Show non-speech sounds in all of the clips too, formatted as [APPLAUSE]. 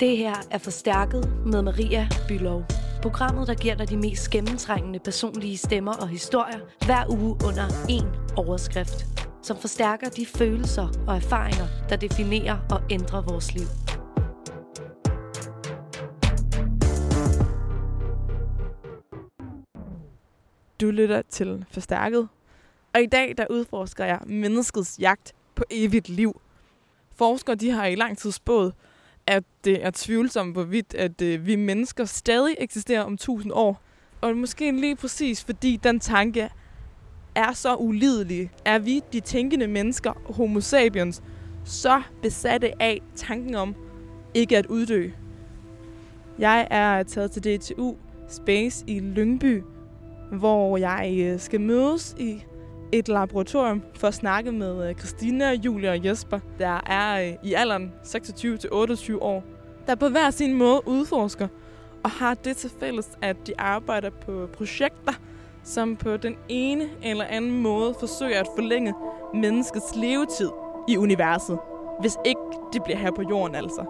Det her er Forstærket med Maria Bylov. Programmet, der giver dig de mest gennemtrængende personlige stemmer og historier hver uge under én overskrift. Som forstærker de følelser og erfaringer, der definerer og ændrer vores liv. Du lytter til Forstærket. Og i dag der udforsker jeg menneskets jagt på evigt liv. Forskere de har i lang tid spået, at det er tvivlsomt, hvorvidt at øh, vi mennesker stadig eksisterer om tusind år. Og måske lige præcis, fordi den tanke er så ulidelig, er vi, de tænkende mennesker, homo sapiens, så besatte af tanken om ikke at uddø. Jeg er taget til DTU Space i Lyngby, hvor jeg øh, skal mødes i et laboratorium for at snakke med øh, Christina, Julia og Jesper, der er øh, i alderen 26-28 år, der på hver sin måde udforsker og har det til fælles, at de arbejder på projekter, som på den ene eller anden måde forsøger at forlænge menneskets levetid i universet. Hvis ikke det bliver her på jorden altså.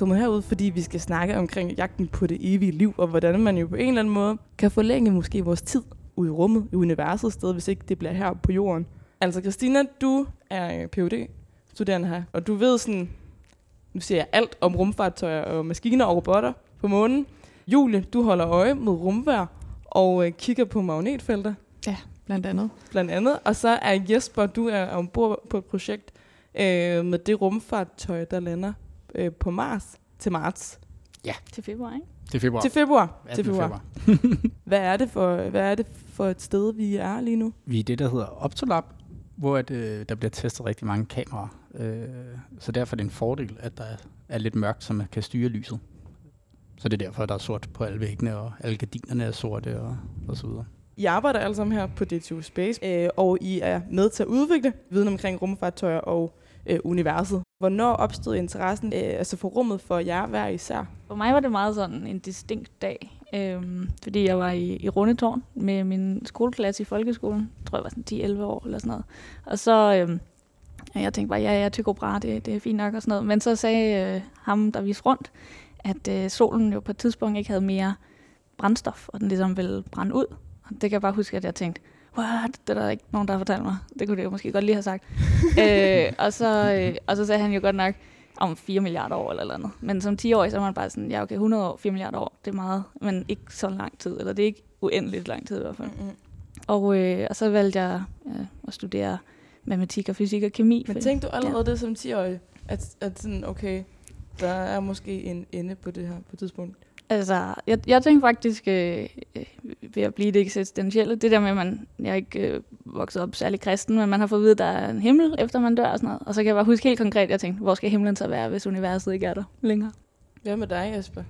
Kommet herud, fordi vi skal snakke omkring jagten på det evige liv, og hvordan man jo på en eller anden måde kan forlænge måske vores tid ude i rummet, i universet sted, hvis ikke det bliver her på jorden. Altså Christina, du er phd studerende her, og du ved sådan, nu siger jeg alt om rumfartøjer og maskiner og robotter på månen. Julie, du holder øje med rumvær og øh, kigger på magnetfelter. Ja, blandt andet. Blandt andet. Og så er Jesper, du er ombord på et projekt øh, med det rumfartøj, der lander øh, på Mars til marts. Til februar, ikke? Til februar. Til februar. 18. Til februar. februar. [LAUGHS] Hvad er, det for, hvad er det for et sted, vi er lige nu? Vi er i det, der hedder Optolab, hvor at, øh, der bliver testet rigtig mange kameraer. Øh, så derfor er det en fordel, at der er lidt mørkt, så man kan styre lyset. Så det er derfor, der er sort på alle væggene, og alle gardinerne er sorte og, og så videre. I arbejder alle sammen her på DTU Space, øh, og I er med til at udvikle viden omkring rumfartøjer og øh, universet. Hvornår opstod interessen øh, altså for rummet for jer hver især? For mig var det meget sådan en distinkt dag, øh, fordi jeg var i, i Rundetårn med min skoleklasse i folkeskolen. Jeg tror, jeg var sådan 10-11 år eller sådan noget. Og så, Øh, jeg tænkte bare, ja, ja, Tycho Brahe, det, det er fint nok og sådan noget. Men så sagde øh, ham, der viste rundt, at øh, solen jo på et tidspunkt ikke havde mere brændstof, og den ligesom ville brænde ud. Og det kan jeg bare huske, at jeg tænkte, what, det er der ikke nogen, der har fortalt mig. Det kunne det jo måske godt lige have sagt. [LAUGHS] øh, og, så, øh, og så sagde han jo godt nok, om 4 milliarder år eller, eller andet. Men som 10-årig, så er man bare sådan, ja okay, 100 år, 4 milliarder år, det er meget, men ikke så lang tid, eller det er ikke uendeligt lang tid i hvert fald. Mm-hmm. Og, øh, og så valgte jeg øh, at studere matematik og fysik og kemi. Men tænkte du allerede det som 10-årig, at, at sådan, okay, der er måske en ende på det her på et tidspunkt? Altså, jeg, jeg tænkte faktisk øh, øh, ved at blive det eksistentielle. Det der med, at man, jeg er ikke øh, vokset op særlig kristen, men man har fået at vide, at der er en himmel, efter man dør og sådan noget. Og så kan jeg bare huske helt konkret, jeg tænkte, hvor skal himlen så være, hvis universet ikke er der længere? Hvad med dig, Jesper?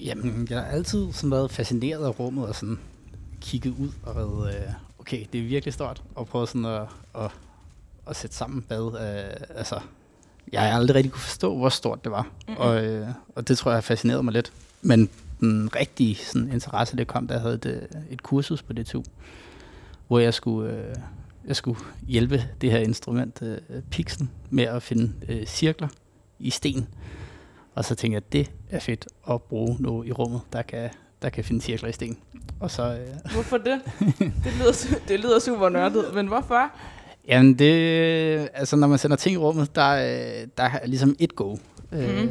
Jamen, jeg har altid sådan været fascineret af rummet og sådan kigget ud og været, øh, okay, det er virkelig stort, og prøvet sådan at, at, at sætte sammen, hvad, øh, altså, jeg har aldrig rigtig kunne forstå, hvor stort det var, Mm-mm. og, øh, og det tror jeg har fascineret mig lidt. Men den rigtige sådan, interesse, det kom, jeg havde et, øh, et kursus på DTU, hvor jeg skulle, øh, jeg skulle hjælpe det her instrument, øh, Pixel, med at finde øh, cirkler i sten. Og så tænkte jeg, at det er fedt at bruge noget i rummet, der kan, der kan finde cirkler i sten. Og så, øh, [LAUGHS] Hvorfor det? Det lyder, det lyder super nørdet, men hvorfor? Jamen det, altså når man sender ting i rummet, der, øh, der er ligesom et go. Mm. Øh, Mhm.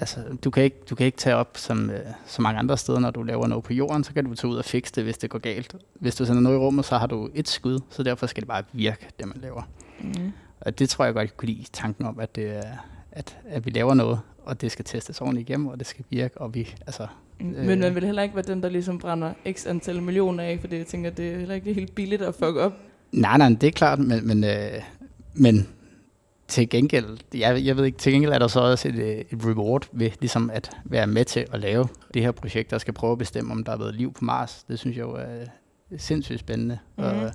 Altså du kan, ikke, du kan ikke tage op som øh, så mange andre steder, når du laver noget på jorden, så kan du tage ud og fikse det, hvis det går galt. Hvis du sender noget i rummet, så har du et skud, så derfor skal det bare virke, det man laver. Mm. Og det tror jeg godt, jeg kunne lide tanken om, at, det, at, at vi laver noget, og det skal testes ordentligt igennem, og det skal virke, og vi, altså, Men man vil heller ikke være den, der ligesom brænder x antal millioner af, fordi jeg tænker, det er heller ikke helt billigt at fuck op. Nej, nej, det er klart, men, men, øh, men til gengæld, jeg, jeg ved ikke, til gengæld er der så også et, øh, et reward ved ligesom at være med til at lave det her projekt, der skal prøve at bestemme, om der har været liv på Mars. Det synes jeg jo er sindssygt spændende. Mhm. Og,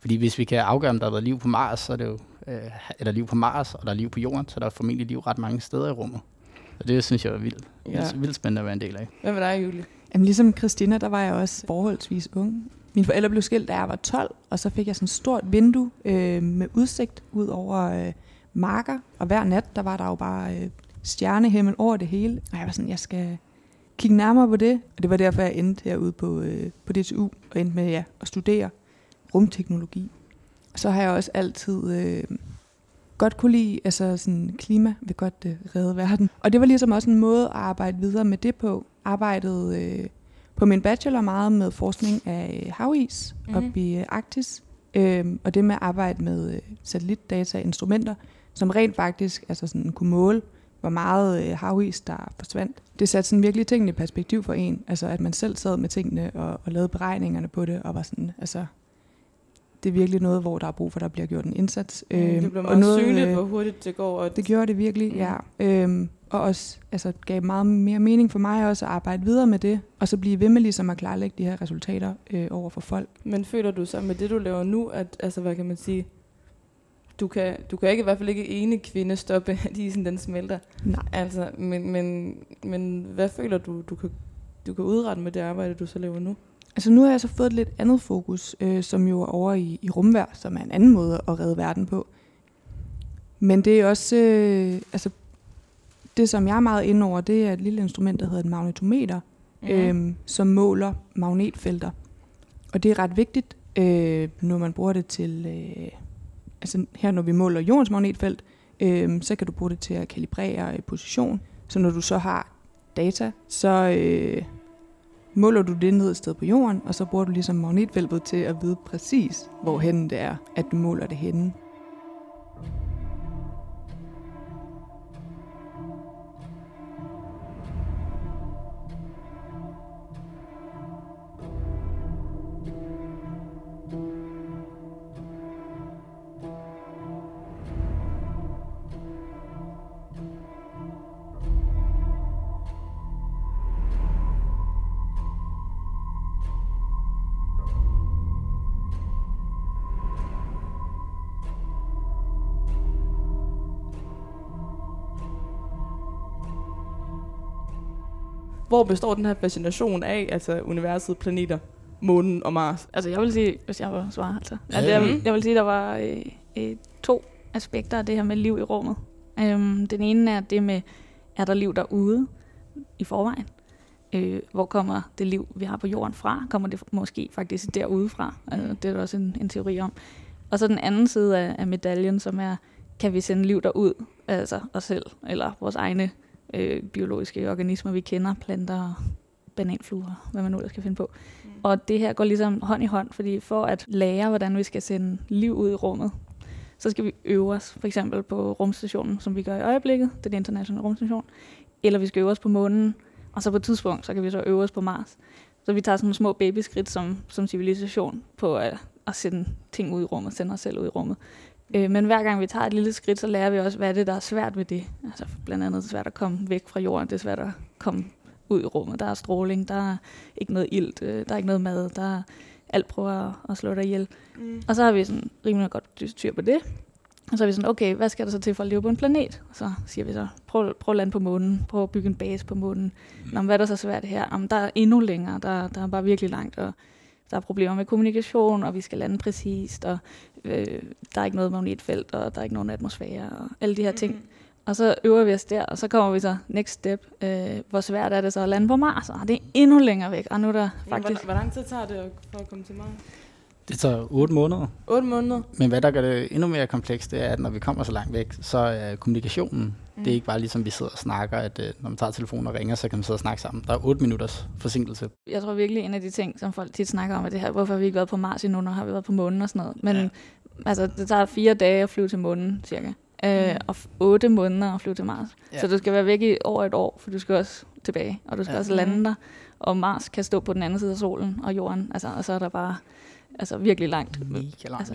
fordi hvis vi kan afgøre, om der har været liv på Mars, så er det jo, øh, er der liv på Mars, og der er liv på Jorden, så der er formentlig liv ret mange steder i rummet. Og det synes jeg er vildt, ja. vildt spændende at være en del af. Hvad med dig, Julie? Jamen, ligesom Christina, der var jeg også forholdsvis ung. Mine forældre blev skilt, da jeg var 12, og så fik jeg sådan et stort vindue øh, med udsigt ud over øh, marker. Og hver nat, der var der jo bare øh, stjernehimmel over det hele. Og jeg var sådan, jeg skal kigge nærmere på det. Og det var derfor, jeg endte herude på, øh, på DTU, og endte med ja, at studere rumteknologi. Så har jeg også altid øh, godt kunne lide altså sådan klima, vil godt øh, redde verden. Og det var ligesom også en måde at arbejde videre med det på. Arbejdede øh, på min bachelor meget med forskning af øh, havis Mhm. mm-hmm. op i øh, Arktis. Øhm, og det med at arbejde med øh, satellitdata og instrumenter, som rent faktisk altså sådan, kunne måle, hvor meget øh, havis der forsvandt. Det satte sådan virkelig tingene i perspektiv for en. Altså at man selv sad med tingene og, og lavede beregningerne på det, og var sådan, altså det er virkelig noget, hvor der er brug for, at der bliver gjort en indsats. Mm, det bliver og meget noget, synligt, øh, hvor hurtigt det går. Og det gjorde det virkelig, mm. ja. Øhm, og også altså, gav meget mere mening for mig også at arbejde videre med det, og så blive ved med ligesom at klarlægge de her resultater øh, over for folk. Men føler du så med det, du laver nu, at, altså, hvad kan man sige, du kan, du kan ikke i hvert fald ikke ene kvinde stoppe, [LAUGHS] at isen den smelter. Nej. Altså, men, men, men hvad føler du, du kan, du kan udrette med det arbejde, du så laver nu? Altså nu har jeg så fået et lidt andet fokus, øh, som jo er over i, i rumvær, som er en anden måde at redde verden på. Men det er også, øh, altså det som jeg er meget inde over, det er et lille instrument, der hedder et magnetometer, mm. øhm, som måler magnetfelter. Og det er ret vigtigt, øh, når man bruger det til, øh, altså her når vi måler jordens magnetfelt, øh, så kan du bruge det til at kalibrere øh, position. Så når du så har data, så øh, måler du det ned et sted på jorden, og så bruger du ligesom magnetfeltet til at vide præcis, hvorhen det er, at du måler det henne. Hvor består den her fascination af, altså universet, planeter, månen og Mars? Altså jeg vil sige, hvis jeg var svare, altså. Ja, Ja, jeg, vil, jeg vil sige, der var øh, øh, to aspekter af det her med liv i rummet. Øhm, den ene er det med, er der liv derude i forvejen? Øh, hvor kommer det liv, vi har på jorden fra? Kommer det måske faktisk derude fra? Altså, det er der også en, en teori om. Og så den anden side af, af medaljen, som er, kan vi sende liv derud? Altså os selv, eller vores egne øh, biologiske organismer, vi kender, planter, bananfluer, hvad man nu skal finde på. Mm. Og det her går ligesom hånd i hånd, fordi for at lære, hvordan vi skal sende liv ud i rummet, så skal vi øve os for eksempel på rumstationen, som vi gør i øjeblikket, det er den internationale rumstation, eller vi skal øve os på månen, og så på et tidspunkt, så kan vi så øve os på Mars. Så vi tager sådan nogle små babyskridt som, som civilisation på at, at sende ting ud i rummet, sende os selv ud i rummet. Øh, men hver gang vi tager et lille skridt, så lærer vi også, hvad er det, der er svært ved det. Altså blandt andet er det svært at komme væk fra jorden, det er svært at komme ud i rummet. Der er stråling, der er ikke noget ilt, øh, der er ikke noget mad, der er alt prøver at, at slå dig ihjel. Mm. Og så har vi sådan rimelig godt styr på det. Og så er vi sådan, okay, hvad skal der så til for at leve på en planet? Og så siger vi så, prøv, prøv at lande på månen, prøv at bygge en base på månen. Nå, men hvad er der så svært her? Jamen, der er endnu længere, der, der er bare virkelig langt. Og der er problemer med kommunikation, og vi skal lande præcist, og øh, der er ikke noget magnetfelt, og der er ikke nogen atmosfære, og alle de her ting. Mm-hmm. Og så øver vi os der, og så kommer vi så next step. Øh, hvor svært er det så at lande på Mars? Og det er endnu længere væk, og nu er der faktisk... Hvor, hvor lang tid tager det at- for at komme til Mars? Det tager 8 måneder. 8 måneder. Men hvad der gør det endnu mere komplekst, det er, at når vi kommer så langt væk, så er kommunikationen, mm. det er ikke bare ligesom vi sidder og snakker, at øh, når man tager telefonen og ringer, så kan man sidde og snakke sammen. Der er 8 minutters forsinkelse. Jeg tror virkelig, en af de ting, som folk tit snakker om, er det her, hvorfor har vi ikke været på Mars endnu, når har vi været på månen og sådan noget. Men Ja. Ja. altså, det tager fire dage at flyve til månen, cirka. Øh, Mm. og otte måneder at flyve til Mars. Ja. Ja. Så du skal være væk i over et år, for du skal også tilbage, og du skal Ja. ja. også lande der. Og Mars kan stå på den anden side af solen og jorden, altså, og så er der bare altså, virkelig langt. Mega langt. Altså, Altså,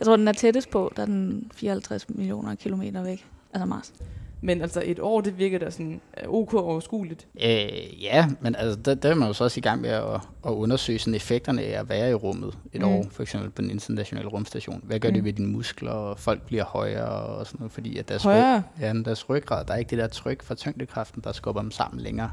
jeg tror, den er tættest på, der er den 54 millioner kilometer væk. Altså Mars. Men altså et år, det virker da sådan øh, ok overskueligt. øh, ja, men altså, der, der er man jo så også i gang med at, at undersøge sådan effekterne af at være i rummet et Mm. år, for eksempel på den internationale rumstation. Hvad gør mm. Det ved dine muskler, og folk bliver højere og sådan noget, fordi at deres, Højere? Ryg, ja, deres ryggrad, der er ikke det der tryk fra tyngdekraften, der skubber dem sammen længere.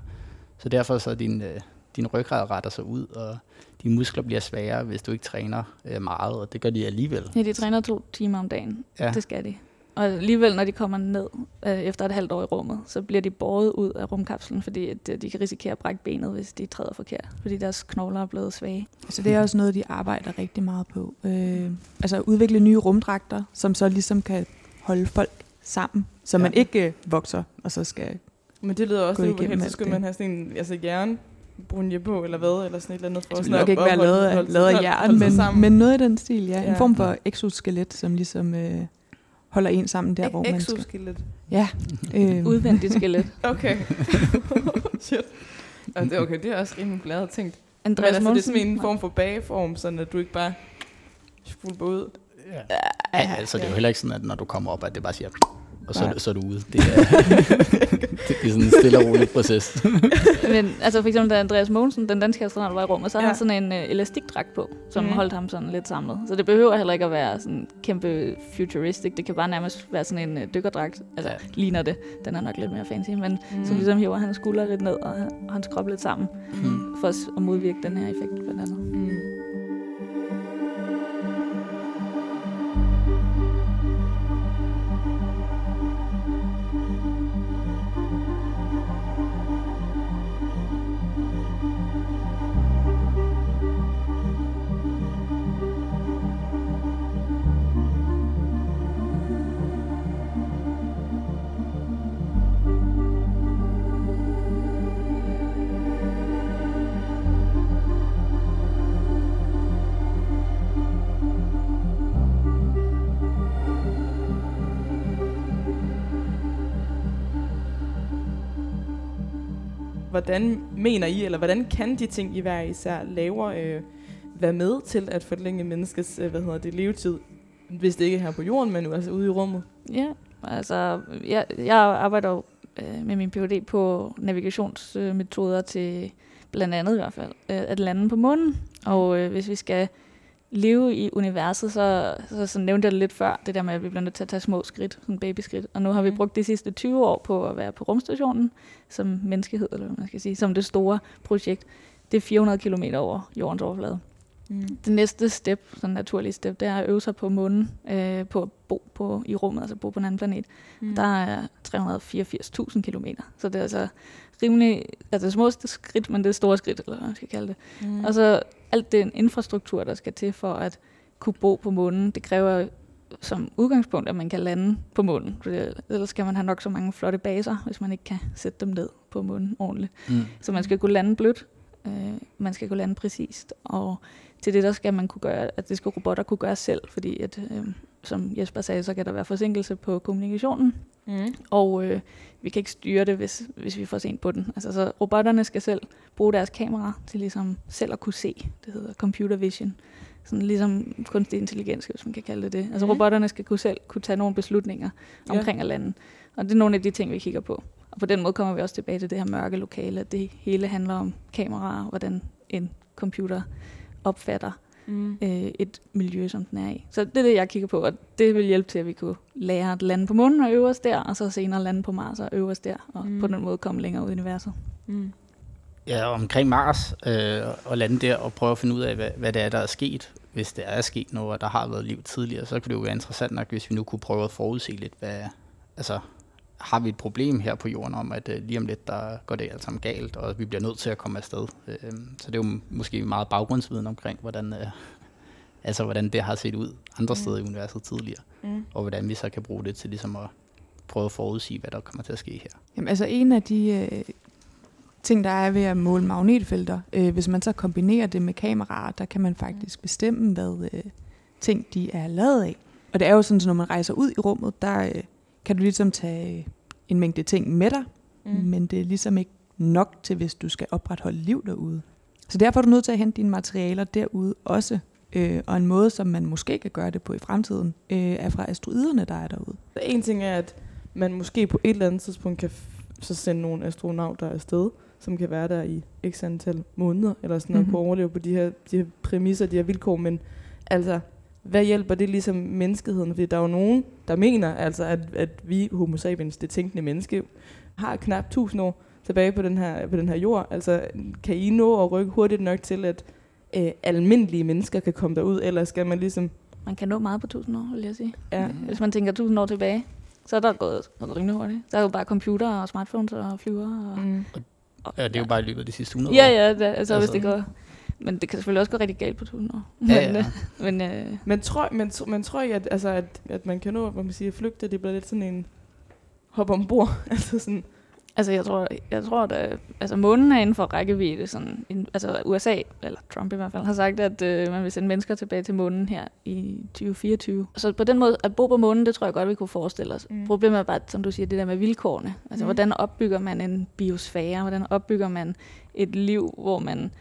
Så derfor så er din, øh, din ryggrad retter sig ud, og dine muskler bliver sværere, hvis du ikke træner øh, meget, og det gør de alligevel. Ja, de træner to timer om dagen. Ja. Det skal de. Og alligevel, når de kommer ned øh, efter et halvt år i rummet, så bliver de båret ud af rumkapslen, fordi at, øh, de kan risikere at brække benet, hvis de træder forkert, fordi deres knogler er blevet svage. Så det er også noget, de arbejder rigtig meget på. Øh, altså at udvikle nye rumdragter, som så ligesom kan holde folk sammen, så Ja. man ikke øh, vokser, og så skal... Men det lyder også lidt ubehageligt. Så skulle man have sådan en altså jern brunje på, eller hvad, eller sådan et eller andet. For Det nok ikke være lavet af, lavet jern, men, men noget i den stil, ja. Ja. En form for exoskelet, som ligesom øh, holder en sammen der, hvor man skal... Exoskelet. Ja. Øh, Udvendigt skelet. [LAUGHS] Okay. [LAUGHS] Shit. Og det, okay, det er også rimelig bladet tænkt. Men Andreas altså, det er sådan en form for bageform, sådan at du ikke bare fuldt ud. Ja. Ja, altså det er jo heller ikke sådan, at når du kommer op, at det bare siger, og så, er så er du ude. Det er, [LAUGHS] det er sådan en stille og rolig proces. [LAUGHS] Men altså for eksempel, da Andreas Mogensen, den danske astronaut, var i rummet, så havde Ja. han sådan en øh, elastikdragt på, som Mhm. mm. holdt ham sådan lidt samlet. Så det behøver heller ikke at være sådan kæmpe futuristic. Det kan bare nærmest være sådan en øh, dykkerdragt. Altså Ja. ligner det. Den er nok lidt mere fancy, men Mm. mm. så ligesom hiver hans skuldre lidt ned, og, og hans krop lidt sammen, Mm. for at modvirke den her effekt blandt andet. Mm. Hvordan mener I, eller hvordan kan de ting, I hver især laver, øh, være med til at forlænge menneskets øh, hvad hedder det, levetid, hvis det ikke er her på jorden, men jo altså ude i rummet? Ja, altså jeg, jeg arbejder jo øh, med min Ph.D. på navigationsmetoder til blandt andet i hvert fald øh, at lande på månen. Og øh, hvis vi skal leve i universet, så, så, så nævnte jeg det lidt før, det der med, at vi bliver nødt til at tage små skridt, sådan babyskridt. Og nu har vi Mm. brugt de sidste 20 år på at være på rumstationen som menneskehed, eller hvad man skal sige, som det store projekt. Det er 400 km over jordens overflade. Mm. Det næste step, sådan naturlige step, det er at øve sig på månen, øh, på at bo på, i rummet, altså bo på en anden planet. Mm. Der er 384.000 kilometer, så det er altså rimelig, altså det småste skridt, men det er store skridt, eller hvad man skal kalde det. Mm. Og så alt den infrastruktur, der skal til for at kunne bo på månen, det kræver som udgangspunkt, at man kan lande på månen. Ellers skal man have nok så mange flotte baser, hvis man ikke kan sætte dem ned på månen ordentligt. Mm. Så man skal kunne lande blødt, øh, man skal kunne lande præcist, og til det der skal man kunne gøre, at det skal robotter kunne gøre selv, fordi at, øh, som Jesper sagde, så kan der være forsinkelse på kommunikationen, Mm. og øh, vi kan ikke styre det, hvis, hvis vi får sent på den. Altså, så robotterne skal selv bruge deres kamera til ligesom selv at kunne se. Det hedder computer vision. Sådan ligesom kunstig intelligens, hvis man kan kalde det det. Altså Mhm. robotterne skal kunne selv kunne tage nogle beslutninger Ja. omkring at lande. Og det er nogle af de ting, vi kigger på. Og på den måde kommer vi også tilbage til det her mørke lokale, at det hele handler om kameraer, hvordan en computer opfatter Mm. øh, et miljø, som den er i. Så det er det, jeg kigger på, og det vil hjælpe til, at vi kunne lære at lande på månen og øve os der, og så senere lande på Mars og øve os der, og Mm. på den måde komme længere ud i universet. Mm. Ja, omkring Mars øh, og lande der og prøve at finde ud af, hvad, hvad det er, der er sket. Hvis det er sket noget, og der har været liv tidligere, så kunne det jo være interessant nok, hvis vi nu kunne prøve at forudse lidt, hvad, altså, har vi et problem her på jorden om, at øh, lige om lidt, der går det alt sammen galt, og vi bliver nødt til at komme afsted. Øh, så det er jo måske meget baggrundsviden omkring, hvordan, øh, [LAUGHS] altså, hvordan det har set ud andre steder i universet tidligere, Mm. og hvordan vi så kan bruge det til ligesom at prøve at forudsige, hvad der kommer til at ske her. Jamen, altså en af de øh, ting, der er ved at måle magnetfelter, øh, hvis man så kombinerer det med kameraer, der kan man faktisk bestemme, hvad øh, ting de er lavet af. Og det er jo sådan, at når man rejser ud i rummet, der øh, kan du ligesom tage en mængde ting med dig, mm. men det er ligesom ikke nok til, hvis du skal opretholde liv derude. Så derfor er du nødt til at hente dine materialer derude også. Øh, og en måde, som man måske kan gøre det på i fremtiden, øh, er fra asteroiderne, der er derude. En ting er, at man måske på et eller andet tidspunkt kan så sende nogle astronauter afsted, som kan være der i x antal måneder, eller sådan noget, Mhm. mm-hmm. kunne overleve på de her, de her præmisser, de her vilkår, men altså, hvad hjælper det ligesom menneskeheden? Fordi der er jo nogen, der mener, altså, at, at vi, homo sapiens, det tænkende menneske, har knap 1000 år tilbage på den her, på den her jord. Altså, kan I nå at rykke hurtigt nok til, at øh, almindelige mennesker kan komme derud, eller skal man ligesom... Man kan nå meget på 1000 år, vil jeg sige. Ja, Hvis man tænker 1000 år tilbage, så er der gået noget rimelig hurtigt. Der er jo bare computer og smartphones og flyver. Og, mm. og, Ja, det er jo bare i løbet af de sidste 100 Ja, år. ja, det, altså, hvis Altså- det går... Men det kan selvfølgelig også gå rigtig galt på 1000 år. Ja, Men, ja. øh, men øh, Men tror, men, men tror I, at, altså, at, at man kan nå, hvad man siger, at flygte, det bliver lidt sådan en hop ombord? [LAUGHS] altså sådan, altså, jeg tror, jeg tror at altså, månen er inden for rækkevidde. Sådan, en, altså, USA, eller Trump i hvert fald, har sagt, at øh, man vil sende mennesker tilbage til månen her i 2024. Så på den måde, at bo på månen, det tror jeg godt, vi kunne forestille os. Mm. Problemet er bare, som du siger, det der med vilkårene. Altså, Mm. mm. hvordan opbygger man en biosfære? Hvordan opbygger man et liv, hvor man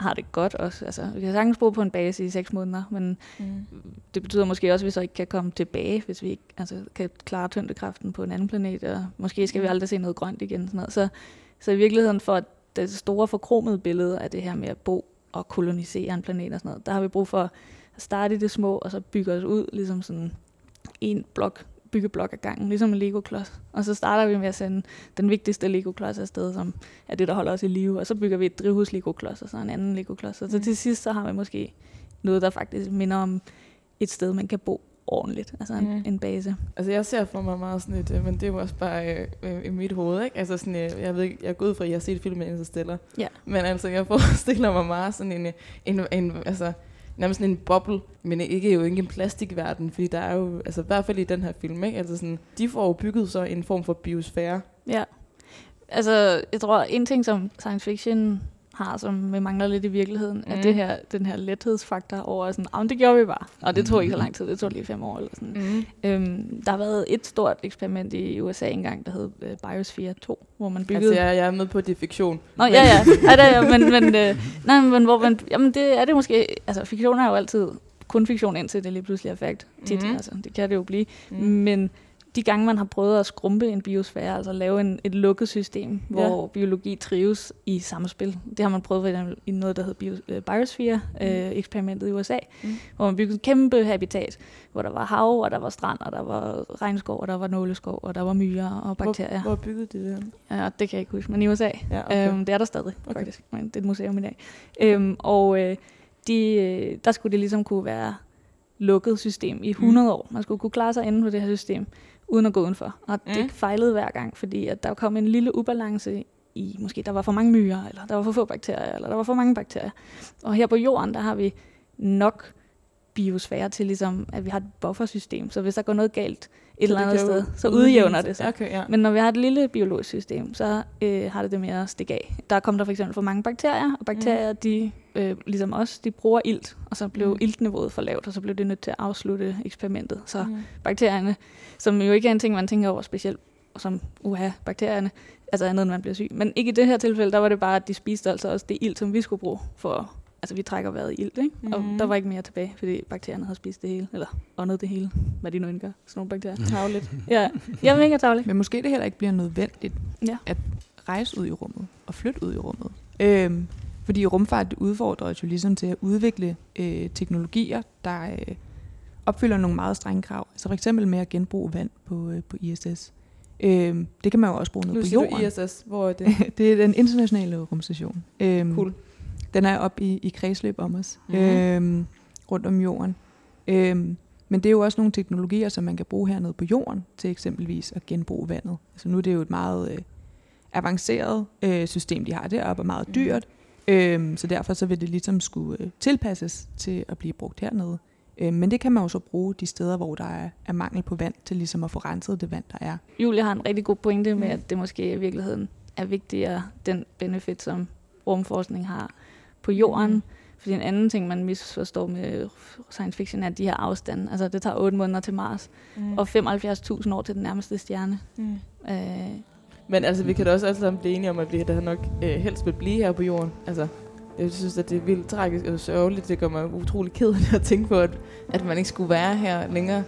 har det godt også. Altså, vi kan sagtens bo på en base i seks måneder, men mm. det betyder måske også, at vi så ikke kan komme tilbage, hvis vi ikke altså, kan klare tyngdekraften på en anden planet, og måske skal vi Mm. aldrig se noget grønt igen. Sådan noget. Så, så i virkeligheden for det store forkromede billede af det her med at bo og kolonisere en planet og sådan noget, der har vi brug for at starte i det små, og så bygge os ud, ligesom sådan en blok, byggeblok ad gangen, ligesom en Lego-klods. Og så starter vi med at sende den vigtigste Lego-klods afsted, som er det, der holder os i live, og så bygger vi et drivhus Lego-klods, og så en anden Lego-klods. Og så til sidst, så har vi måske noget, der faktisk minder om et sted, man kan bo ordentligt, altså en, Mm. mm. en base. Altså jeg ser for mig meget sådan et, øh, men det er jo også bare øh, øh, i mit hoved, ikke? Altså sådan, øh, jeg ved ikke, jeg er gået fra, at jeg har set filmen Interstellar. Ja. Men altså, jeg forestiller mig meget sådan en, øh, en, en altså, nærmest sådan en boble, men ikke jo ikke en plastikverden, fordi der er jo, altså i hvert fald i den her film, ikke? Altså sådan, de får jo bygget så en form for biosfære. Ja. Altså, jeg tror, en ting, som science fiction har, som vi mangler lidt i virkeligheden, mm. er Mm. det her, den her lethedsfaktor over sådan, ah, det gjorde vi bare. Og det tog ikke så lang tid, det tog lige fem år eller sådan. Mm. Øhm, der har været et stort eksperiment i USA engang, der hed øh, Biosphere 2, hvor man byggede... Altså jeg, jeg er med på, det fiktion. Nå, ja, ja. ja, det er, jeg, men, men, øh, [LAUGHS] nej, men hvor man, jamen, det er det måske... Altså, fiktion er jo altid kun fiktion, indtil det lige pludselig er fact. Tit, mm. altså, det kan det jo blive. Mm. Mm. Men de gange, man har prøvet at skrumpe en biosfære, altså lave en, et lukket system, hvor Ja. biologi trives i samspil. Det har man prøvet for eksempel i noget, der hedder bio, øh, Biosphere-eksperimentet i USA, Mm. hvor man byggede et kæmpe habitat, hvor der var hav, og der var strand, og der var regnskov, og der var nåleskov, og der var myrer og bakterier. Hvor, hvor byggede de det her? Ja, det kan jeg ikke huske, men i USA. Ja, Okay. Øhm, det er der stadig, Okay. faktisk. Men det er et museum i dag. Øhm, og øh, de, øh, der skulle det ligesom kunne være lukket system i 100 år. Man skulle kunne klare sig inden for det her system, uden at gå udenfor. Og Mm. det fejlede hver gang, fordi at der kom en lille ubalance i, måske der var for mange myrer, eller der var for få bakterier, eller der var for mange bakterier. Og her på jorden, der har vi nok biosfære til, ligesom, at vi har et buffersystem. Så hvis der går noget galt et eller det andet sted, så udjævner det sig. Okay, ja. Men når vi har et lille biologisk system, så øh, har det det med at stikke af. Der kom der for eksempel for mange bakterier, og bakterier, mm. de, øh, ligesom os, de bruger ilt, og så blev Mm. iltniveauet for lavt, og så blev det nødt til at afslutte eksperimentet. Så mm. Bakterierne, som jo ikke er en ting, man tænker over specielt, som uha, bakterierne, altså andet end man bliver syg. Men ikke i det her tilfælde, der var det bare, at de spiste altså også det ilt, som vi skulle bruge for Altså, vi trækker vejret i ilt, ikke? Mm. Og der var ikke mere tilbage, fordi bakterierne havde spist det hele, eller åndet det hele, hvad de nu end gør, sådan nogle bakterier. [LAUGHS] Tavligt. Ja, jeg er mega tavlig. Men måske det heller ikke bliver nødvendigt Ja. at rejse ud i rummet og flytte ud i rummet. Øhm, fordi rumfart udfordrer os jo ligesom til at udvikle øh, teknologier, der øh, opfylder nogle meget strenge krav. Altså for eksempel med at genbruge vand på, øh, på ISS. Øhm, det kan man jo også bruge Nu på jorden. du ISS. Hvor er det? [LAUGHS] det er den internationale rumstation. Øhm, Cool. Den er oppe i, i kredsløb om os, Mhm. mm-hmm. øhm, rundt om jorden. Øhm, men det er jo også nogle teknologier, som man kan bruge hernede på jorden, til eksempelvis at genbruge vandet. Altså nu er det jo et meget øh, avanceret øh, system, de har deroppe, og meget Mhm. dyrt. Øhm, så derfor så vil det ligesom skulle øh, tilpasses til at blive brugt hernede. Øhm, men det kan man jo så bruge de steder, hvor der er, er mangel på vand, til ligesom at få renset det vand, der er. Julie har en rigtig god pointe med, Mm. at det måske i virkeligheden er vigtigere, den benefit, som rumforskning har på jorden. Mm. Fordi en anden ting, man misforstår med science fiction, er de her afstande. Altså, det tager 8 måneder til Mars, Mm. og 75.000 år til den nærmeste stjerne. Mm. Øh, Men altså, vi kan da også alle sammen blive enige om, at vi da nok øh, helst vil blive her på jorden. Altså, jeg synes, at det er vildt tragisk og sørgeligt. Det gør mig utrolig ked af det at tænke på, at, at man ikke skulle være her længere.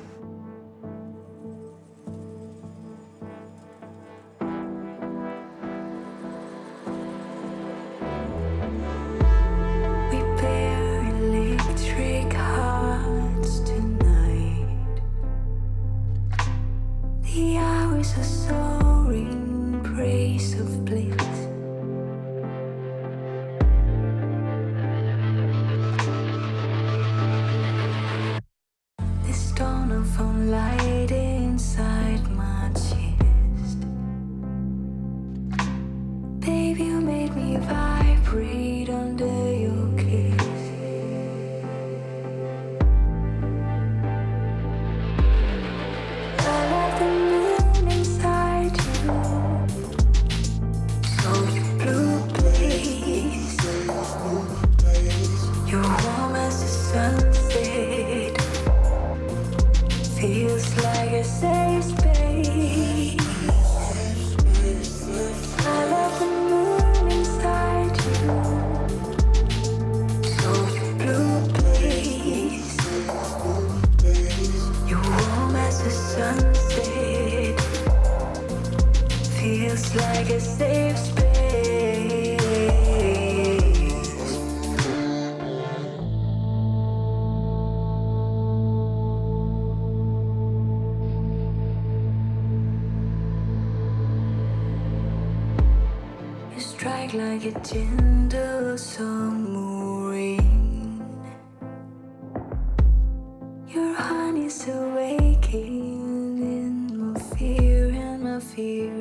Strike like a gentle summer rain. Your honey's awakened in my fear and my fear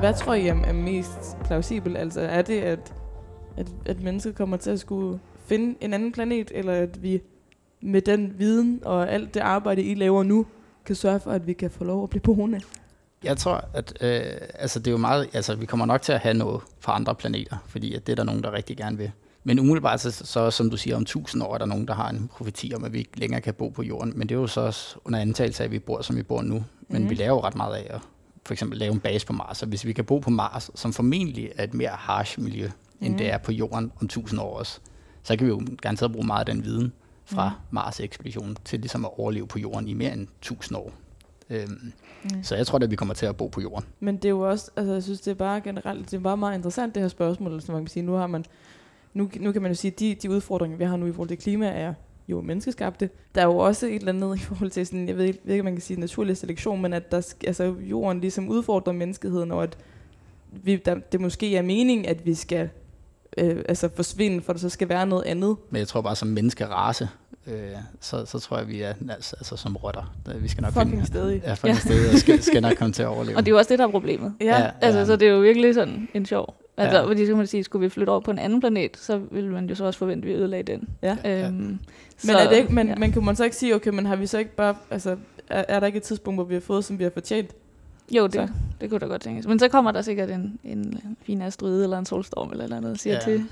Hvad tror I er, er mest plausibelt? Altså, er det, at, at, at mennesket kommer til at skulle finde en anden planet, eller at vi med den viden og alt det arbejde, I laver nu, kan sørge for, at vi kan få lov at blive boende? Jeg tror, at øh, altså, det er jo meget, altså, vi kommer nok til at have noget fra andre planeter, fordi at det er der nogen, der rigtig gerne vil. Men umiddelbart, så, så som du siger, om tusind år er der nogen, der har en profeti om, at vi ikke længere kan bo på jorden. Men det er jo så også under antagelse af, at vi bor, som vi bor nu. Men Mhm. vi laver jo ret meget af at for eksempel lave en base på Mars. Og hvis vi kan bo på Mars, som formentlig er et mere harsh miljø, end Mhm. det er på jorden om tusind år også, så kan vi jo garanteret bruge meget af den viden fra Mhm. Mars-ekspeditionen til ligesom at overleve på jorden i mere end tusind år. Øhm, Mm. så jeg tror, at vi kommer til at bo på jorden. Men det er jo også, altså jeg synes, det er bare generelt, det er bare meget interessant det her spørgsmål, som man kan sige, nu har man, nu, nu kan man jo sige, at de, de udfordringer, vi har nu i forhold til klima, er jo menneskeskabte. Der er jo også et eller andet i forhold til sådan, jeg ved ikke, man kan sige naturlig selektion, men at der, altså, jorden ligesom udfordrer menneskeheden, og at vi, der, det måske er meningen, at vi skal øh, altså forsvinde, for der så skal være noget andet. Men jeg tror bare, som menneskerace, øh, så, så tror jeg, vi er altså, altså som rotter. Der- Vi skal nok Fucking finde, stadig. Ja, fucking ja. stadig, og skal, skal nok komme til at overleve. Og det er jo også det, der er problemet. Ja, Altså, så det er jo virkelig sådan en sjov. Altså, Ja. ja. fordi så kan man sige, skulle vi flytte over på en anden planet, så ville man jo så også forvente, at vi ødelagde den. Ja. Ja. Øhm, Men, så, er det ikke, men, ja. men kan man så ikke sige, okay, men har vi så ikke bare, altså, er, er der ikke et tidspunkt, hvor vi har fået, som vi har fortjent? Jo, det, så- det kunne da godt tænkes. Men så kommer der sikkert en, en fin asteroide eller en solstorm eller noget, der siger Ja. ja. til.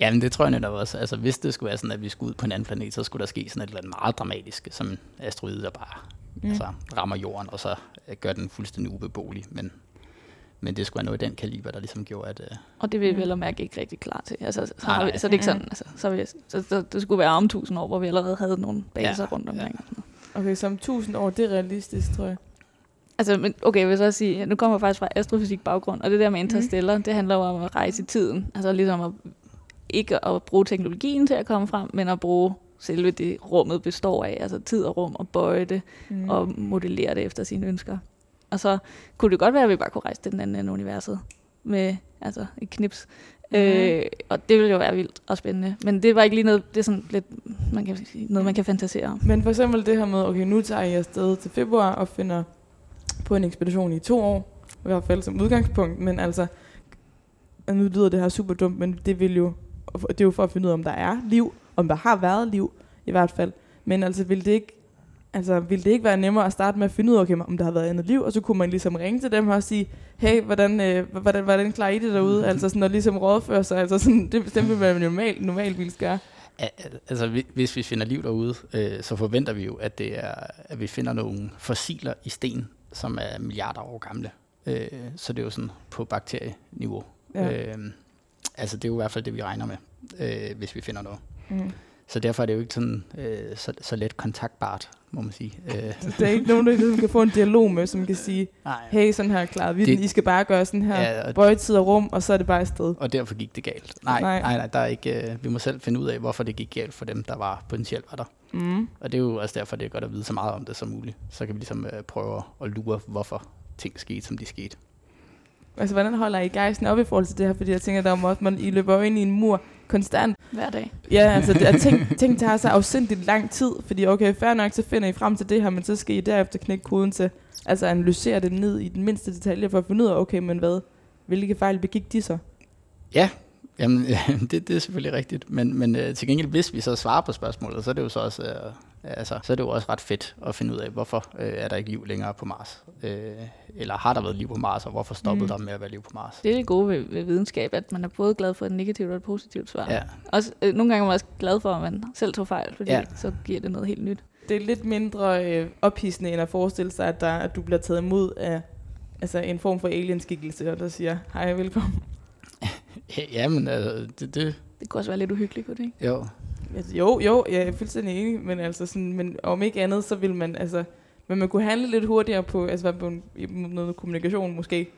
Ja, men det tror jeg netop også. Altså, hvis det skulle være sådan, at vi skulle ud på en anden planet, så skulle der ske sådan et eller andet meget dramatisk, som en asteroide, der bare Mm. mm. altså, rammer jorden, og så øh, gør den fuldstændig ubeboelig. Men, men det skulle være noget i den kaliber, der ligesom gjorde, at... Øh, Og det vil vi Mm. vel og mærke ikke rigtig klar til. Altså, så, Nej, har vi, så er det ikke Mm. sådan, altså, så, er vi, så, så, det skulle være om tusind år, hvor vi allerede havde nogle baser Ja, rundt omkring. Ja. Okay, så om tusind år, det er realistisk, tror jeg. Altså, men okay, jeg vil så sige, nu kommer jeg faktisk fra astrofysik baggrund, og det der med interstellar, mm. det handler jo om at rejse i tiden. Altså ligesom at, ikke at bruge teknologien til at komme frem, men at bruge selve det, rummet består af, altså tid og rum, og bøje det, mm. og modellere det efter sine ønsker. Og så kunne det godt være, at vi bare kunne rejse til den anden ende af universet med altså et knips. Mm. Øh, og det ville jo være vildt og spændende. Men det var ikke lige noget, det er sådan lidt, man kan noget, man kan fantasere om. Men for eksempel det her med, okay, nu tager jeg afsted til februar og finder på en ekspedition i to år, i hvert fald som udgangspunkt, men altså, nu lyder det her super dumt, men det vil jo, det er jo for at finde ud af, om der er liv, om der har været liv, i hvert fald. Men altså, vil det ikke, altså, vil det ikke være nemmere at starte med at finde ud af, okay, om der har været andet liv, og så kunne man ligesom ringe til dem og sige, hey, hvordan, øh, hvordan, hvordan klarer I det derude? Altså sådan at ligesom rådføre sig, altså sådan, det, det vil man normalt, normalt ville gøre. Al- Altså, hvi- hvis vi finder liv derude, øh, så forventer vi jo, at, det er, at vi finder nogle fossiler i sten, som er milliarder år gamle. Øh, så det er jo sådan på bakterieniveau. Ja. Øh, altså, det er jo i hvert fald det, vi regner med, øh, hvis vi finder noget. Mm. Så derfor er det jo ikke sådan, øh, så, så let kontaktbart, må man sige. [LAUGHS] Øh, der er ikke nogen, der kan få en dialog med, som kan sige, nej. hey, sådan her klarer vi Det- den. I skal bare gøre sådan her. Ja, og, Bøje tid og rum, og så er det bare afsted. og derfor gik det galt. Nej, Nej. nej, nej, der er ikke, øh, vi må selv finde ud af, hvorfor det gik galt for dem, der var potentielt var der. Mm. Og det er jo også derfor, det er godt at vide så meget om det som muligt. Så kan vi ligesom øh, prøve at lure, hvorfor ting skete, som de skete. Altså, hvordan holder I gejsten op i forhold til det her? Fordi jeg tænker, der er jo også, man, I løber ind i en mur konstant. Hver dag. Ja, altså, det, at ting, ting tager så afsindigt lang tid, fordi okay, fair nok, så finder I frem til det her, men så skal I derefter knække koden til, altså analysere det ned i den mindste detalje, for at finde ud af, okay, men hvad, hvilke fejl begik de så? Jamen, [LAUGHS] det, det er selvfølgelig rigtigt. Men, men øh, til gengæld, hvis vi så svarer på spørgsmålet, så er det jo så også, øh, altså, så er det jo også ret fedt at finde ud af, hvorfor øh, er der ikke liv længere på Mars? Øh, eller har der været liv på Mars, og hvorfor stoppede Mm. der med at være liv på Mars? Det er det gode ved, ved videnskab, at man er både glad for et negativt og et positivt svar. Ja, Også, øh, nogle gange er man også glad for, at man selv tog fejl, fordi Ja. ja. så giver det noget helt nyt. Det er lidt mindre øh, ophidsende, end at forestille sig, at, der, at du bliver taget imod af altså en form for alienskikkelse, og der siger, hej, velkommen. [LAUGHS] ja men altså, det, det, Det kunne også være lidt uhyggeligt, kunne det ikke? jo. Altså, jo, jo, jeg er fuldstændig enig, men, altså sådan, men om ikke andet, så vil man, altså, men man kunne handle lidt hurtigere på, altså på en, noget kommunikation måske.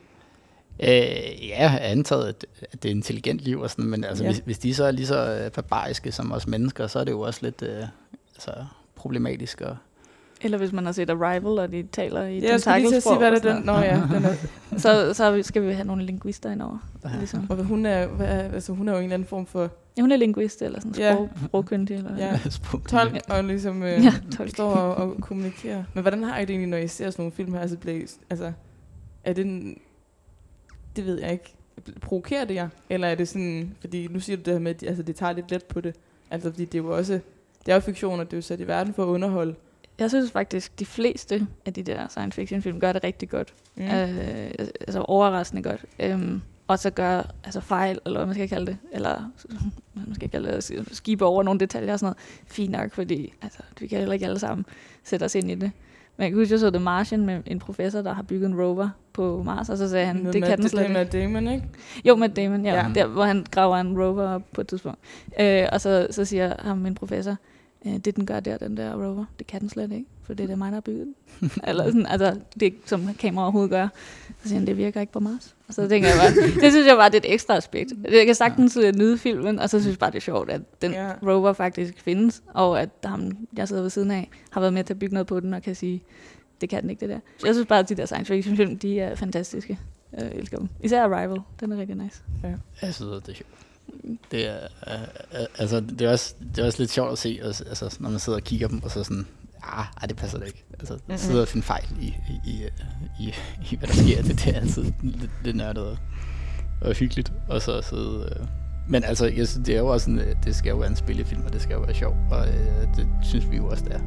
Øh, ja, antaget, at, at det er intelligent liv og sådan, men altså, Ja. ja. hvis, hvis de så er lige så øh, barbariske som os mennesker, så er det jo også lidt øh, altså, problematisk. Og, Eller hvis man har set Arrival, og de taler i Ja, jeg skulle lige sige, hvad er det den? Nå ja, den er, [LAUGHS] Så, så skal vi have nogle linguister indover. Ligesom. og hun er, hvad er, altså hun er jo en eller anden form for Ja, hun er linguist, eller sådan Ja. sprog, sprogkyndig. Eller Ja. [LAUGHS] Sprog- tolk, og ligesom øh, ja tolk. står og, og kommunikerer. Men hvordan har I det egentlig, når I ser sådan nogle film her? Altså, bliver, altså er det en, det ved jeg ikke. Provokerer det jer? Eller er det sådan, fordi nu siger du det her med, at de, altså, det tager lidt let på det. Altså, fordi det er jo også, det er jo fiktion, og det er jo sat i verden for at underholde. Jeg synes faktisk, de fleste af de der science fiction film gør det rigtig godt. Mm. Øh, altså overraskende godt. Øhm, og så gør altså fejl, eller hvad man skal kalde det, eller man skal kalde det, skibe over nogle detaljer og sådan noget, fint nok, fordi altså, vi kan heller ikke alle sammen sætte os ind i det. Men jeg kan huske, jeg så The Martian med en professor, der har bygget en rover på Mars, og så sagde han, Med det kan den slet ikke. Matt Damon, ikke? Jo, med Damon, ja. Ja. ja. Der, hvor han graver en rover op på et tidspunkt. Øh, og så, så siger ham min professor, øh, det den gør der, den der rover, det kan den slet ikke, for det er det mig, der har bygget den. [LAUGHS] Eller sådan, altså, det er som kamera overhovedet gør. Så siger han, det virker ikke på Mars. Og så tænker jeg bare, det synes jeg bare, det er et ekstra aspekt. Jeg kan sagtens ja. nyde filmen, og så synes jeg bare, det er sjovt, at den Ja. ja. rover faktisk findes, og at ham, jeg sidder ved siden af, har været med til at bygge noget på den, og kan sige, det kan den ikke, det der. Jeg synes bare, at de der science fiction film, de er fantastiske. Jeg elsker dem. Især Arrival, den er rigtig nice. Jeg synes, det er sjovt. Det er, øh, øh, altså, det er, også, det er også lidt sjovt at se, altså, når man sidder og kigger dem, og så sådan, ah, ej, det passer da ikke. Altså, mm-hmm. sidder og finde fejl i, i, i, i, i, hvad der sker. Det, det er altid lidt, lidt nørdet og, og hyggeligt. Og så sidde, øh. Men altså, jeg synes, det er jo også sådan, øh, det skal jo være en spillefilm, og det skal jo være sjovt, og øh, det synes vi jo også, det er.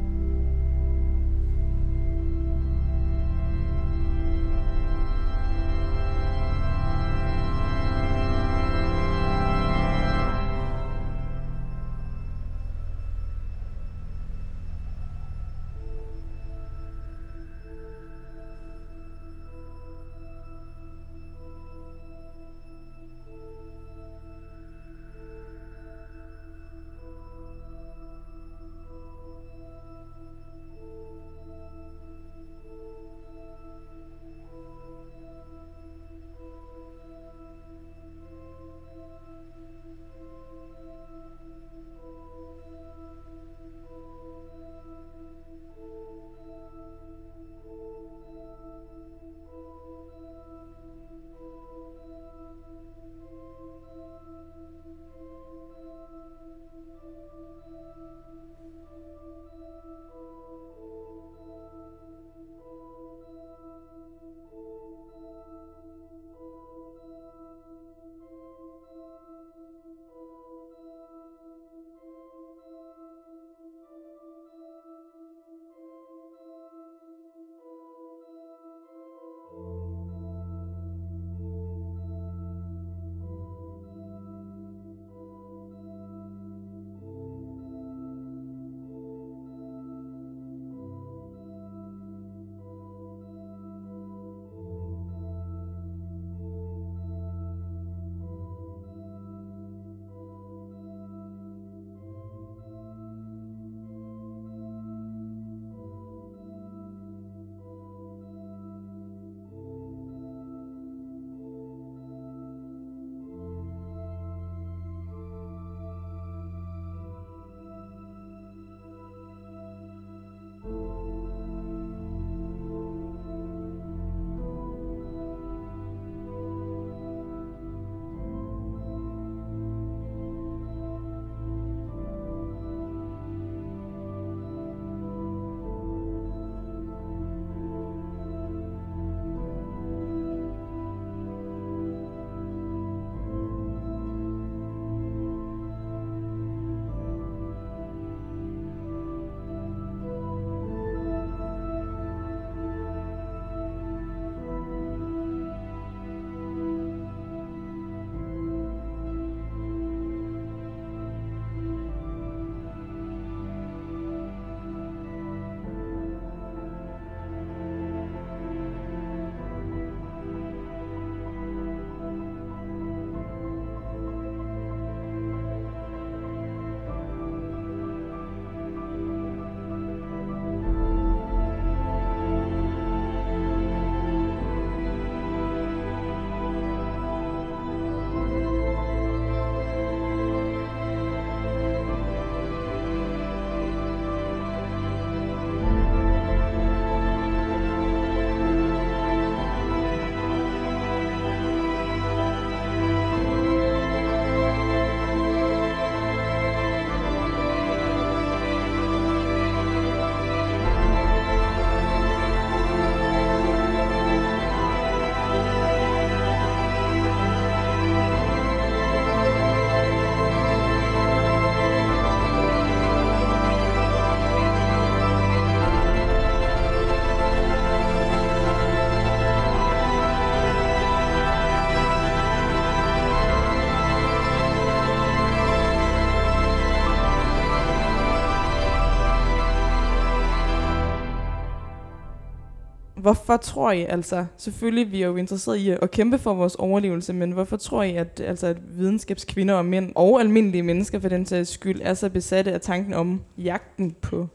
Hvorfor tror I altså, selvfølgelig vi er jo interesseret i at kæmpe for vores overlevelse, men hvorfor tror I, at, altså, at videnskabskvinder og mænd, og almindelige mennesker for den sags skyld, er så besatte af tanken om jagten på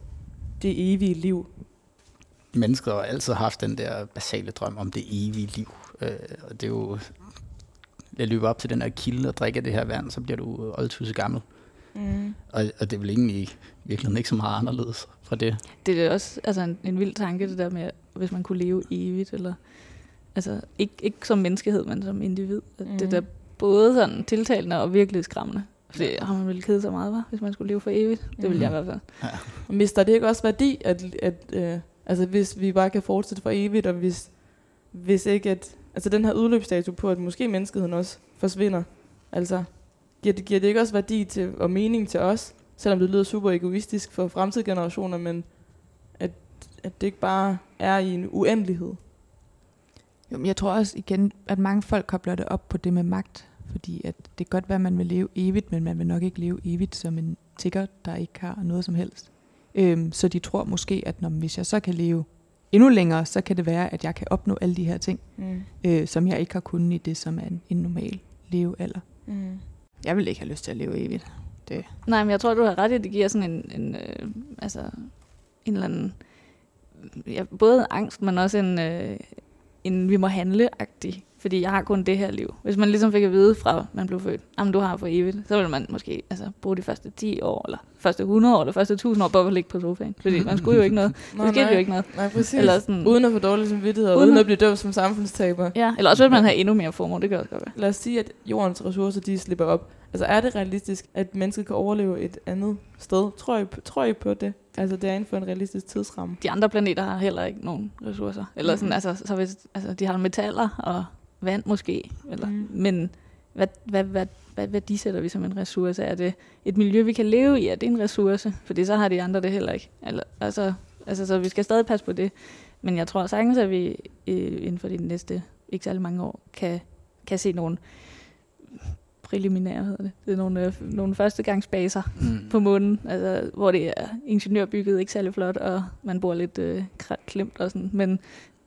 det evige liv? Mennesker har altid haft den der basale drøm om det evige liv. Øh, og det er jo... Jeg løber op til den her kilde og drikker det her vand, så bliver du oldtusse gammel. Mm. Og, og det er vel egentlig i virkeligheden ikke så meget anderledes fra det. Det er også altså en, en vild tanke, det der med, hvis man kunne leve evigt, eller altså ikke, ikke som menneskehed, men som individ. Mm. Det Mhm. er da både sådan tiltalende og virkelig skræmmende. For det har man vel kedet så meget, var, hvis man skulle leve for evigt. Det ville jeg i hvert fald. Mister det ikke også værdi, at, at øh, altså hvis vi bare kan fortsætte for evigt, og hvis, hvis ikke at, altså den her udløbsdato på, at måske menneskeheden også forsvinder, altså giver det, giver det ikke også værdi til, og mening til os, selvom det lyder super egoistisk for fremtidige generationer, men at, at det ikke bare er i en uendelighed. Jo, men jeg tror også igen, at mange folk kobler det op på det med magt. Fordi at det kan godt være, at man vil leve evigt, men man vil nok ikke leve evigt som en tigger, der ikke har noget som helst. Øhm, så de tror måske, at når, hvis jeg så kan leve endnu længere, så kan det være, at jeg kan opnå alle de her ting, Mm. øh, som jeg ikke har kunnet i det, som er en, en normal levealder. Mm. Jeg vil ikke have lyst til at leve evigt. Det. Nej, men jeg tror, du har ret i, at det giver sådan en, en øh, altså en eller anden, ja, både angst, men også en, øh, en vi må handle-agtig. Fordi jeg har kun det her liv. Hvis man ligesom fik at vide fra, man blev født, jamen du har for evigt, så ville man måske altså, bruge de første 10 år, eller første 100 år, eller første 1000 år, bare at ligge på sofaen. Fordi man skulle jo ikke noget. [LAUGHS] Nå, Det skete nej. jo ikke noget. Nej, præcis. Eller sådan, Uden at få dårlig samvittighed, og Uden uden at- blive dømt som samfundstaber. ja, eller også vil man have endnu mere formue, det kan også godt være. Lad os sige, at jordens ressourcer, de slipper op. Altså er det realistisk, at mennesket kan overleve et andet sted? Tror I, tror I på det? Altså det er inden for en realistisk tidsramme. De andre planeter har heller ikke nogen ressourcer. Eller sådan, Mhm. altså, så hvis, altså, de har metaller og vand måske. Eller, Mhm. Men hvad, hvad, hvad, hvad værdisætter vi som en ressource? Er det et miljø, vi kan leve i? Er det en ressource? Fordi så har de andre det heller ikke. Eller, altså, altså, så vi skal stadig passe på det. Men jeg tror sagtens, at vi øh, inden for de næste ikke særlig mange år kan, kan se nogle præliminære, hedder det. Det er nogle, øh, nogle førstegangsbaser Mm. på månen, altså, hvor det er ingeniørbygget, ikke særlig flot, og man bor lidt øh, klemt og sådan, men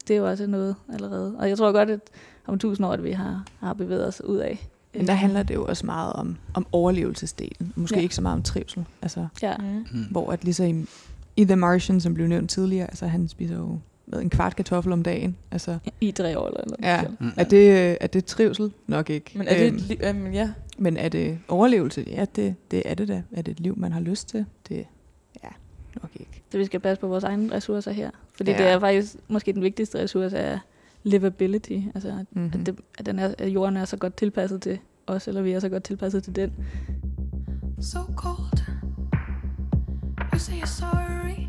det er jo også noget allerede. Og jeg tror godt, at om tusind år, at vi har, har bevæget os ud af. Men der handler det jo også meget om, om overlevelsesdelen. Måske Ja. ikke så meget om trivsel. Altså, Ja, Mm. Mm. hvor at ligesom i, i The Martian, som blev nævnt tidligere, altså han spiser jo hvad, en kvart kartoffel om dagen. Altså, i tre år eller noget. Ja. Mm. er, det, er det trivsel? Nok ikke. Men er det Øhm, liv? Jamen, ja. men er det overlevelse? Ja, det, det er det da. Er det et liv, man har lyst til? Det ja, nok ikke. Så vi skal passe på vores egne ressourcer her. Fordi Ja. det er faktisk måske den vigtigste ressource er livability. Altså at, Mm-hmm. at, det, at, den er, at jorden er så godt tilpasset til os, eller vi er så godt tilpasset til den. so cold. You say you're sorry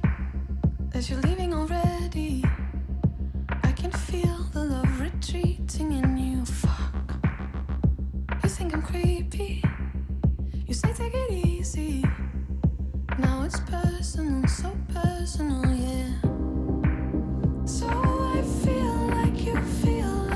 that you're leaving already. I can feel the love retreating in you. Fuck. You think I'm creepy. You say take it easy. Feel like you feel like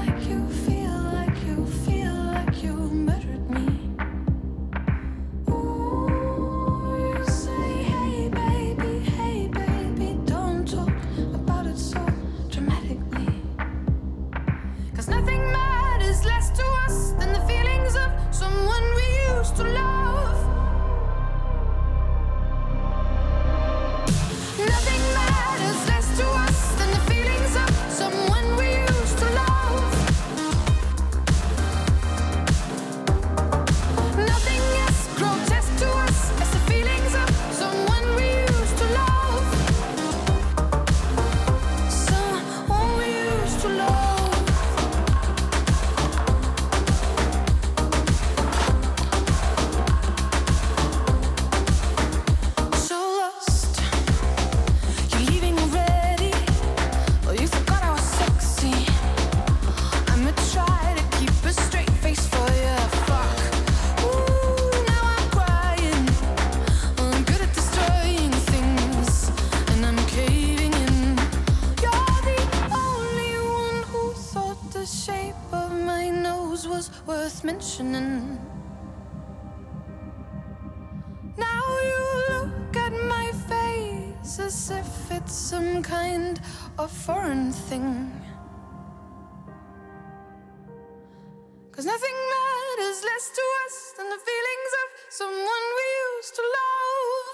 of foreign thing. Cause nothing matters less to us than the feelings of someone we used to love.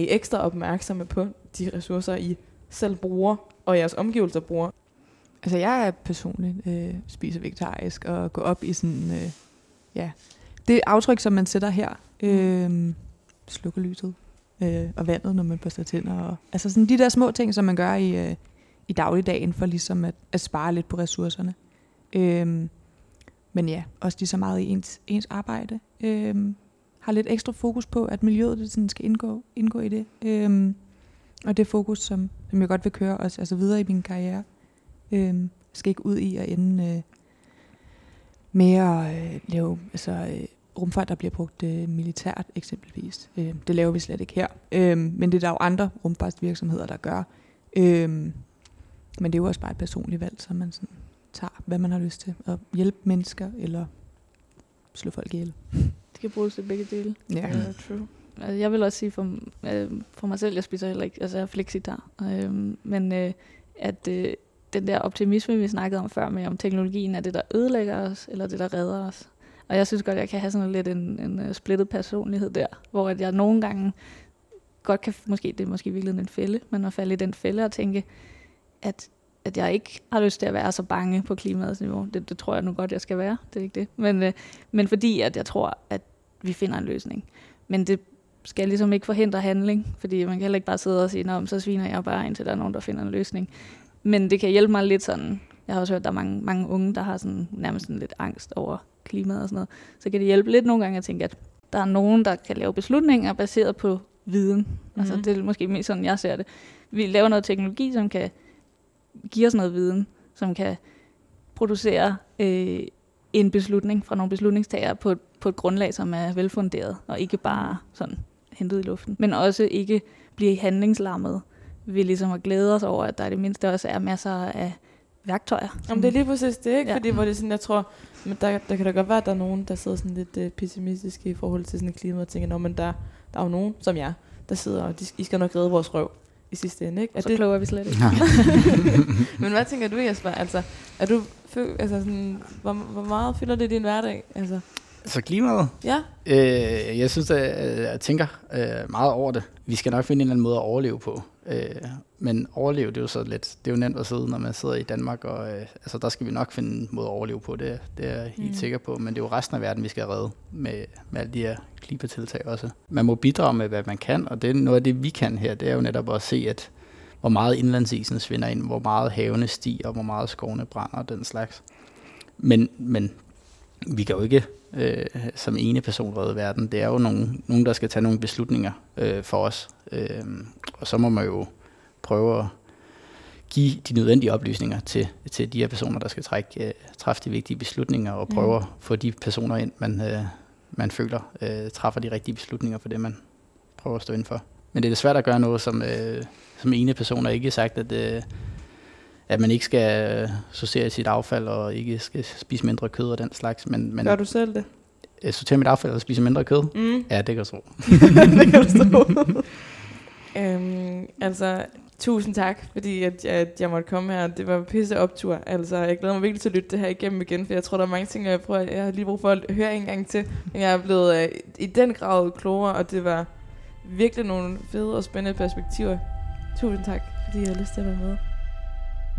Er I ekstra opmærksomme på de ressourcer, I selv bruger, og jeres omgivelser bruger? Altså, jeg er personligt øh, spiser vegetarisk og går op i sådan, øh, ja, det aftryk, som man sætter her. Øh, slukker lyset øh, og vandet, når man børster tænder. Og, altså sådan de der små ting, som man gør i, øh, i dagligdagen, for ligesom at, at spare lidt på ressourcerne. Øh, men ja, også lige så meget i ens, ens arbejde. Øh, har lidt ekstra fokus på, at miljøet det sådan skal indgå, indgå i det. Øhm, og det fokus, som, som jeg godt vil køre også altså videre i min karriere. øhm, skal ikke ud i at ende øh, med at øh, lave altså, øh, rumfart, der bliver brugt øh, militært eksempelvis. Øh, det laver vi slet ikke her. Øh, men det er der jo andre rumfartsvirksomheder, der gør. Øh, men det er jo også bare et personligt valg, så man sådan tager, hvad man har lyst til. At hjælpe mennesker eller slå folk ihjel. Kan bruges til begge dele. Ja. Ja, true. Altså, jeg vil også sige for, øh, for mig selv, jeg spiser heller ikke, altså jeg er flexitar. Øh, men øh, at øh, den der optimisme, vi snakkede om før med, om teknologien er det, der ødelægger os, eller det, der redder os. Og jeg synes godt, jeg kan have sådan lidt en, en uh, splittet personlighed der, hvor at jeg nogle gange godt kan, måske det er måske virkelig en fælde, men at falde i den fælde og tænke, at, at jeg ikke har lyst til at være så bange på klimaets niveau. Det, det tror jeg nu godt, jeg skal være. Det er ikke det. Men, øh, men fordi at jeg tror, at vi finder en løsning. Men det skal ligesom ikke forhindre handling, fordi man kan heller ikke bare sidde og sige, Nå, så sviner jeg bare, indtil der er nogen, der finder en løsning. Men det kan hjælpe mig lidt sådan, jeg har også hørt, at der er mange, mange unge, der har sådan, nærmest sådan lidt angst over klimaet og sådan noget. Så kan det hjælpe lidt nogle gange at tænke, at der er nogen, der kan lave beslutninger baseret på viden. Mm-hmm. Altså det er måske mest sådan, jeg ser det. Vi laver noget teknologi, som kan give os noget viden, som kan producere øh, en beslutning fra nogle beslutningstagere på, på et grundlag, som er velfunderet, og ikke bare sådan hentet i luften. Men også ikke blive handlingslammet ved ligesom at glæde os over, at der i det mindste også er masser af værktøjer. Jamen, det er lige præcis det, ikke? Ja. Fordi hvor det er sådan, jeg tror, men der, der kan da godt være, at der er nogen, der sidder sådan lidt uh, pessimistiske i forhold til sådan klima, og tænker, Nå, men der, der er jo nogen, som jeg, der sidder, og de, I skal nok redde vores røv i sidste ende, ikke? Er Så det, kloge er vi slet ikke. [LAUGHS] men hvad tænker du, Jesper? Altså, er du, fø- altså sådan, hvor, hvor meget fylder det i din hverdag? Altså, Så klimaet, ja, øh, jeg synes, at jeg tænker øh, meget over det. Vi skal nok finde en eller anden måde at overleve på. Øh, men overleve, det er jo så lidt, det er jo nemt at sidde, når man sidder i Danmark, og øh, altså, der skal vi nok finde en måde at overleve på, det, det er jeg helt Mm. sikker på. Men det er jo resten af verden, vi skal redde med, med alle de her klimatiltag også. Man må bidrage med, hvad man kan, og det er noget af det, vi kan her, det er jo netop at se, at hvor meget indlandsisen svinder ind, hvor meget havene stiger, hvor meget skovene brænder og den slags. Men, men vi kan jo ikke øh, som ene person redde verden. Det er jo nogen, nogen der skal tage nogle beslutninger øh, for os. Øh, og så må man jo prøve at give de nødvendige oplysninger til, til de her personer, der skal trække, øh, træffe de vigtige beslutninger, og prøve Mm. at få de personer ind, man, øh, man føler øh, træffer de rigtige beslutninger for det, man prøver at stå ind for. Men det er svært at gøre noget som, øh, som ene person, og ikke sagt, at, øh, at man ikke skal øh, sortere sit affald, og ikke skal spise mindre kød og den slags. Men, men gør du selv det? øh, sortere mit affald og spise mindre kød? Mm. Ja, det kan tro. [LAUGHS] [LAUGHS] det kan du stå. øhm, altså, tusind tak, fordi at, at jeg måtte komme her. Det var pisse optur. Altså, jeg glæder mig virkelig til at lytte det her igennem igen, for jeg tror, der er mange ting, jeg, prøver, jeg har lige brug for at høre en gang til. Men jeg er blevet øh, i den grad klogere, og det var virkelig nogle fede og spændende perspektiver. Tusind tak, fordi jeg har lyst til at være med.